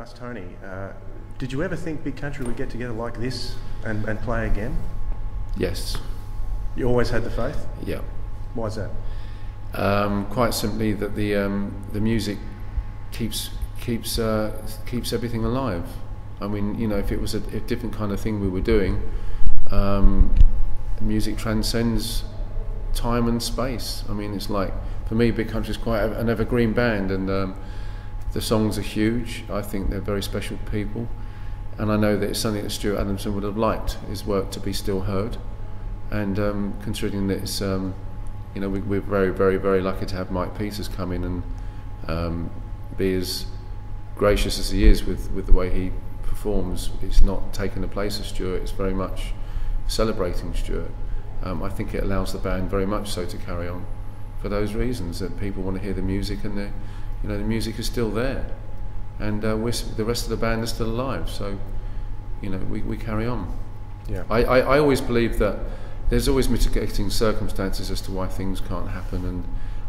asked Tony uh, Did you ever think Big Country would get together like this and, and play again? Yes. You always had the faith? Yeah. Why is that? Um, quite simply that the um, the music keeps keeps uh, keeps everything alive. I mean, you know, if it was a, a different kind of thing we were doing, um, music transcends time and space. I mean, it's like for me, Big Country is quite an evergreen band, and um, the songs are huge. I think they're very special people, and I know that it's something that Stuart Adamson would have liked his work to be still heard. And um, considering that it's um, you know, we, are very, very, very lucky to have Mike Peters come in and um, be as gracious as he is with, with the way he performs. It's not taking the place of Stuart, it's very much celebrating Stuart. Um, I think it allows the band very much so to carry on for those reasons that people want to hear the music and the, you know, the music is still there. And uh, the rest of the band is still alive, so you know, we, we carry on. Yeah. I, I, I always believe that there's always mitigating circumstances as to why things can't happen, and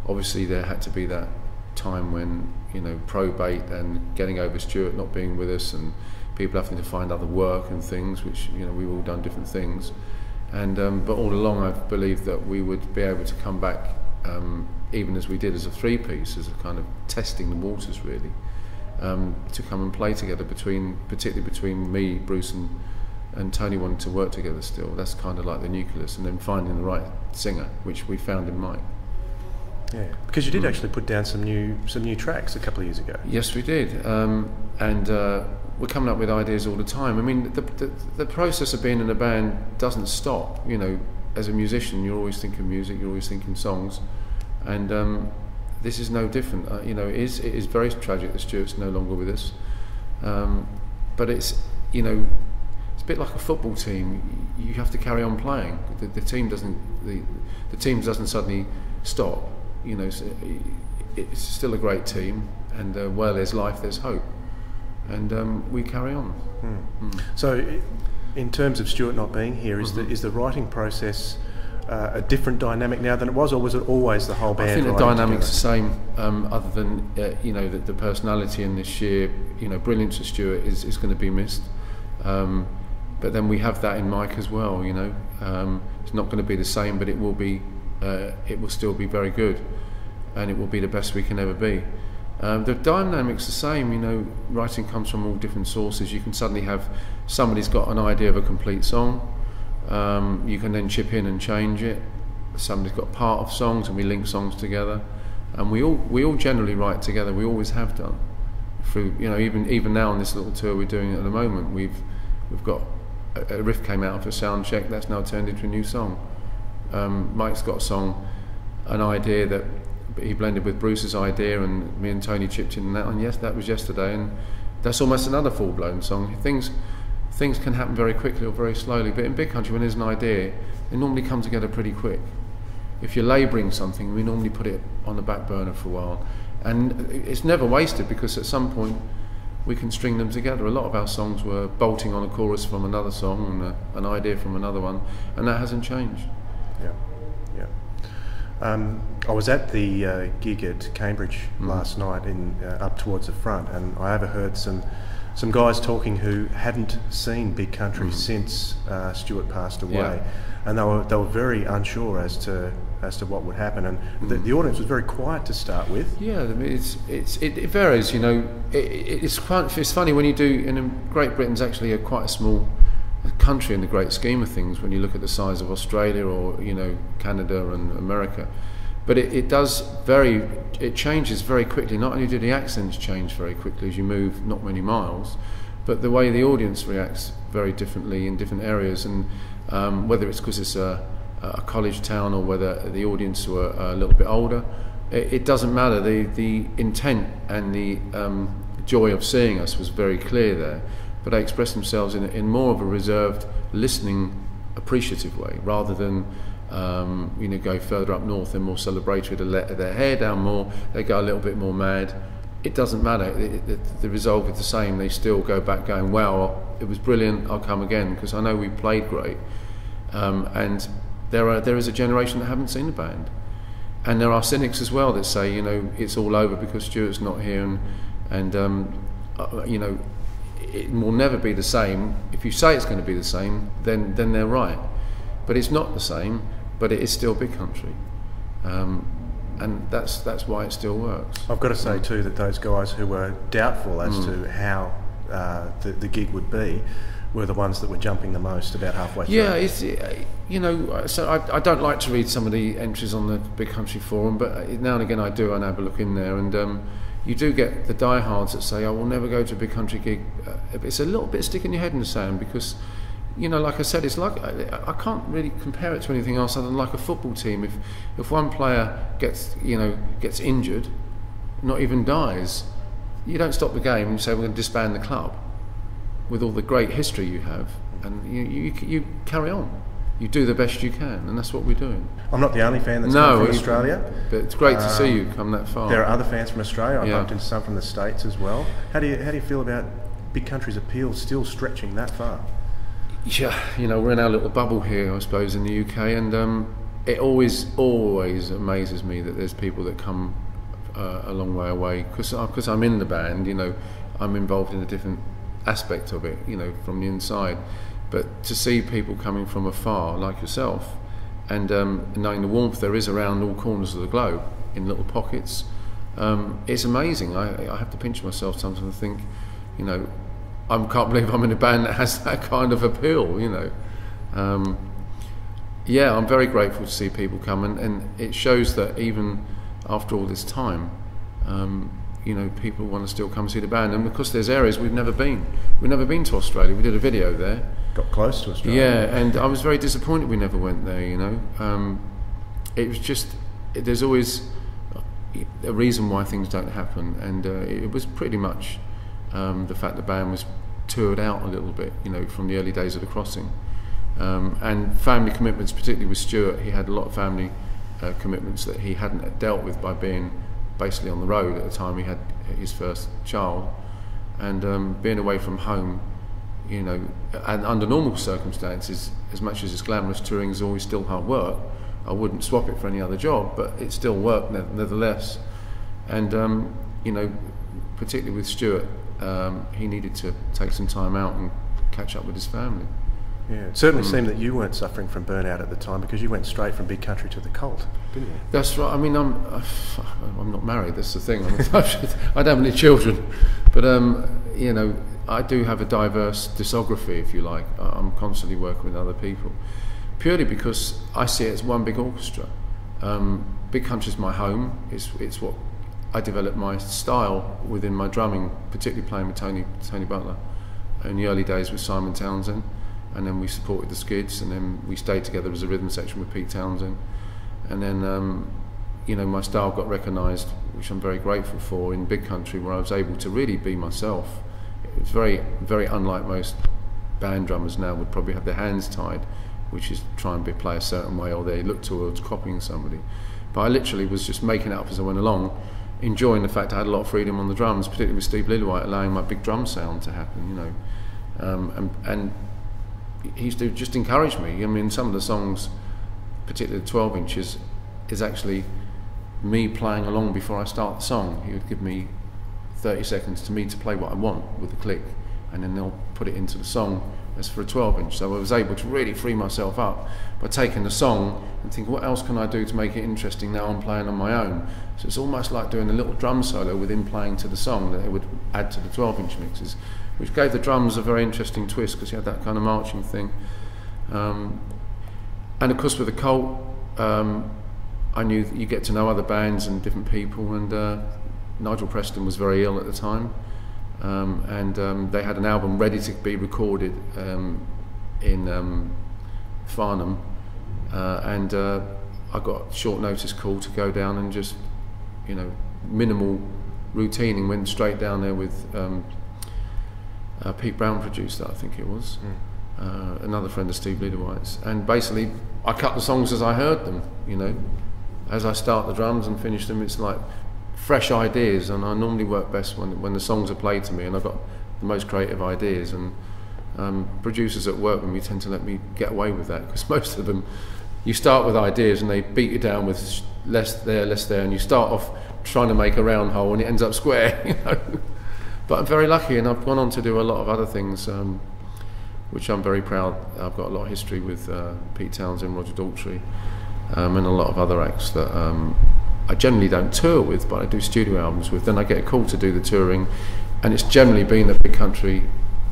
obviously there had to be that time when you know probate and getting over Stuart not being with us, and people having to find other work and things, which you know we've all done different things, and um, but all along I've believed that we would be able to come back, um, even as we did as a three piece, as a kind of testing the waters really, um, to come and play together between, particularly between me, Bruce and and Tony wanted to work together still. That's kind of like the nucleus, and then finding the right singer, which we found in Mike. Yeah, because you did mm. actually put down some new some new tracks a couple of years ago. Yes, we did, um, and uh, we're coming up with ideas all the time. I mean, the, the, the process of being in a band doesn't stop. You know, as a musician, you're always thinking music, you're always thinking songs, and um, this is no different. Uh, you know, it is it is very tragic that Stuart's no longer with us, um, but it's you know it's a bit like a football team. You have to carry on playing. The, the team doesn't. The, the team doesn't suddenly stop. You know, so it's still a great team, and uh, where there's life, there's hope, and um, we carry on. Mm. Mm. So, in terms of Stuart not being here, is mm-hmm. the is the writing process? Uh, a different dynamic now than it was, or was it always the whole band? I think the dynamic's the same, um, other than uh, you know the, the, personality and the sheer you know brilliance of Stuart is, is going to be missed. Um, but then we have that in Mike as well. You know, um, it's not going to be the same, but it will be. Uh, it will still be very good, and it will be the best we can ever be. Um, the dynamic's the same. You know, writing comes from all different sources. You can suddenly have somebody's got an idea of a complete song. Um, you can then chip in and change it. Somebody's got part of songs, and we link songs together. And we all we all generally write together. We always have done. Through you know even even now on this little tour we're doing at the moment, we've we've got a, riff came out of a sound check that's now turned into a new song. Um, Mike's got a song, an idea that he blended with Bruce's idea, and me and Tony chipped in on that. And yes, that was yesterday, and that's almost another full-blown song. Things things can happen very quickly or very slowly, but in big country, when there's an idea, they normally come together pretty quick. If you're labouring something, we normally put it on the back burner for a while, and it's never wasted because at some point we can string them together. A lot of our songs were bolting on a chorus from another song and a, an idea from another one, and that hasn't changed. Yeah. Um, I was at the uh, gig at Cambridge mm. last night in uh, up towards the front, and I overheard some some guys talking who hadn't seen Big Country mm. since uh, Stuart passed away, yeah. and they were they were very unsure as to as to what would happen. And mm. the, the, audience was very quiet to start with. Yeah, it's, it's, it, it varies, you know. It, it's, quite, it's funny when you do, in Great Britain's actually a quite a small country in the great scheme of things when you look at the size of Australia or, you know, Canada and America. But it, it does very, it changes very quickly. Not only do the accents change very quickly as you move not many miles, but the way the audience reacts very differently in different areas. And um, whether it's because it's a a college town or whether the audience were a little bit older. It, it doesn't matter. The, the intent and the um, joy of seeing us was very clear there, but they express themselves in, in more of a reserved, listening, appreciative way rather than. Um, you know, go further up north, they're more celebratory. They let their hair down more. They go a little bit more mad. It doesn't matter. It, it, the result is the same. They still go back going, "Wow, it was brilliant. I'll come again." Because I know we played great, um, and there are there is a generation that haven't seen the band, and there are cynics as well that say you know it's all over because Stuart's not here, and and um, uh, you know, it will never be the same. If you say it's going to be the same, then then they're right. But it's not the same. But it is still big country, um, and that's that's why it still works. I've got to say too that those guys who were doubtful as Mm. to how uh, the, the gig would be were the ones that were jumping the most about halfway through. Yeah, it's uh, you know. So I, I don't like to read some of the entries on the Big Country Forum, but uh, now and again I do, and have a look in there, and um, you do get the diehards that say, "I will never go to a big country gig." Uh, it's a little bit sticking your head in the sand because, you know, like I said, it's like I, I can't really compare it to anything else other than like a football team. If if one player gets you know gets injured, not even dies, you don't stop the game and say we're going to disband the club with all the great history you have, and you, you, you carry on. You do the best you can, and that's what we're doing. I'm not the only fan that's No, come from Australia. But it's great to see Um, you come that far. There are other fans from Australia. I've Yeah. bumped into some from the States as well. How do you how do you feel about big country's appeal still stretching that far? Yeah, you know, we're in our little bubble here, I suppose, in the UK, and um, it always, always amazes me that there's people that come uh, a long way away because I'm in the band. You know, I'm involved in a different aspect of it. You know, from the inside, but to see people coming from afar, like yourself, and um, knowing the warmth there is around all corners of the globe in little pockets, um, it's amazing. I, I have to pinch myself sometimes and think, you know, I can't believe I'm in a band that has that kind of appeal, you know. Um, yeah, I'm very grateful to see people come, and, and it shows that even after all this time, um, you know, people want to still come see the band. And because there's areas we've never been, we've never been to Australia. We did a video there, Got close to Australia. yeah, and I was very disappointed we never went there. You know, um, it was just there's always a reason why things don't happen, and uh, it was pretty much um, the fact the band was toured out a little bit. You know, from the early days of the crossing, um, and family commitments, particularly with Stuart, he had a lot of family uh, commitments that he hadn't dealt with by being basically on the road at the time he had his first child, and um, being away from home you know, and under normal circumstances, as much as it's glamorous, touring is always still hard work. I wouldn't swap it for any other job, but it's still work nevertheless. And um, you know, particularly with Stuart, um, he needed to take some time out and catch up with his family. Yeah, it certainly Hmm. seemed that you weren't suffering from burnout at the time because you went straight from big country to the cult, didn't you? That's right. I mean, I'm I'm not married. That's the thing. I don't have any children, but um, you know, I do have a diverse discography, if you like. I'm constantly working with other people, purely because I see it as one big orchestra. Um, big Country's my home. It's it's what I developed my style within my drumming, particularly playing with Tony Tony Butler in the early days with Simon Townshend, and then we supported the Skids, and then we stayed together as a rhythm section with Pete Townshend, and then um, you know my style got recognised, which I'm very grateful for in Big Country, where I was able to really be myself. It's very very unlike most band drummers now would probably have their hands tied, which is try and be, play a certain way, or they look towards copying somebody. But I literally was just making it up as I went along, enjoying the fact I had a lot of freedom on the drums, particularly with Steve Lillywhite, allowing my big drum sound to happen, you know. Um, and, and he used to just encourage me. I mean, some of the songs, particularly the 12 inches, is actually me playing along before I start the song. He would give me 30 seconds to me to play what I want with the click, and then they'll put it into the song as for a 12 inch. So I was able to really free myself up by taking the song and thinking, what else can I do to make it interesting now I'm playing on my own? So it's almost like doing a little drum solo within playing to the song that it would add to the 12 inch mixes, which gave the drums a very interesting twist because you had that kind of marching thing. Um, and of course, with the cult, um, I knew you get to know other bands and different people, and uh, Nigel Preston was very ill at the time. Um, and um, they had an album ready to be recorded um, in um, Farnham, uh, and uh, I got short notice call to go down and just, you know, minimal routining. Went straight down there with um, uh, Pete Brown produced that, I think it was. Uh, another friend of Steve Lillywhite's, and basically I cut the songs as I heard them. You know, as I start the drums and finish them, it's like fresh ideas, and I normally work best when when the songs are played to me, and I've got the most creative ideas. And um, producers at work with me tend to let me get away with that because most of them, you start with ideas and they beat you down with less there, less there, and you start off trying to make a round hole and it ends up square. You know. but I'm very lucky, and I've gone on to do a lot of other things, um, which I'm very proud. I've got a lot of history with uh, Pete Townshend, Roger Daltrey, um, and a lot of other acts that um, I generally don't tour with, but I do studio albums with. Then I get a call to do the touring, and it's generally been that Big Country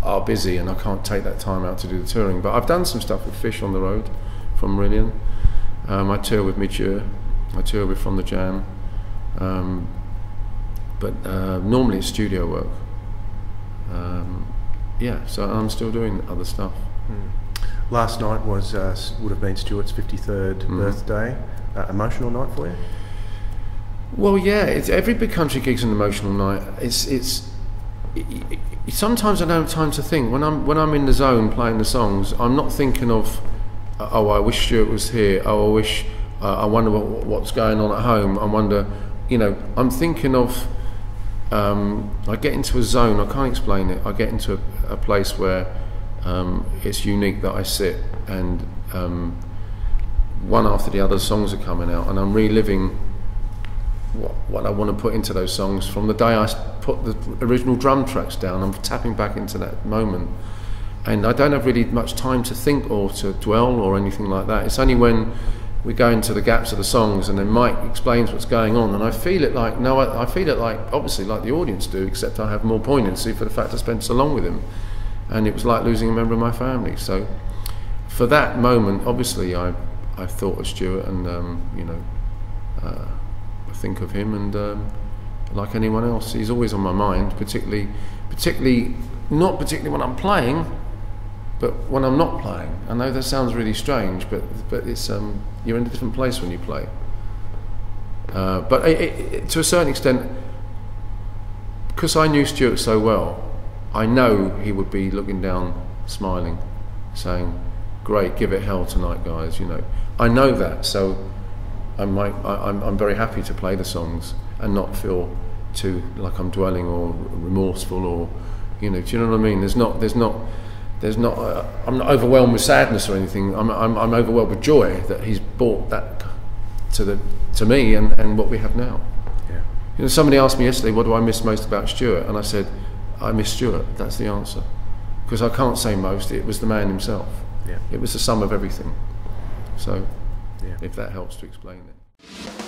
are busy, and I can't take that time out to do the touring. But I've done some stuff with Fish on the road from Marillion. Um, I tour with Midge I tour with From the Jam. Um, but uh, normally it's studio work. Um, yeah, so I'm still doing other stuff. Mm. Last night was uh, would have been Stuart's 53rd mm. birthday. Uh, emotional night for you? Well, yeah. It's, every big country gig's an emotional night. It's it's. It, it, sometimes I don't have time to think. When I'm when I'm in the zone playing the songs, I'm not thinking of, oh, I wish Stuart was here. Oh, I wish. Uh, I wonder what, what's going on at home. I wonder, you know, I'm thinking of um, I get into a zone, I can't explain it. I get into a, a place where um, it's unique that I sit and um, one after the other songs are coming out and I'm reliving what, what I want to put into those songs from the day I put the original drum tracks down. I'm tapping back into that moment. And I don't have really much time to think or to dwell or anything like that. It's only when we go into the gaps of the songs and then Mike explains what's going on and I feel it like no I, I, feel it like obviously like the audience do except I have more poignancy for the fact I spent so long with him and it was like losing a member of my family so for that moment obviously I I thought of Stuart and um, you know uh, think of him and um, like anyone else he's always on my mind particularly particularly not particularly when I'm playing but when I'm not playing, I know that sounds really strange, but but it's um, you're in a different place when you play. Uh, but it, it, to a certain extent, because I knew Stuart so well, I know he would be looking down, smiling, saying, "Great, give it hell tonight, guys." You know, I know that, so I might, I, I'm, I'm very happy to play the songs and not feel too like I'm dwelling or remorseful or, you know, do you know what I mean? There's not, there's not there's not uh, I'm not overwhelmed with sadness or anything. I'm, I'm, I'm overwhelmed with joy that he's brought that to the to me and, and what we have now. Yeah. You know, somebody asked me yesterday, what do I miss most about Stuart? And I said, I miss Stuart. That's the answer. Because I can't say most. It was the man himself. Yeah. It was the sum of everything. So, yeah. if that helps to explain it.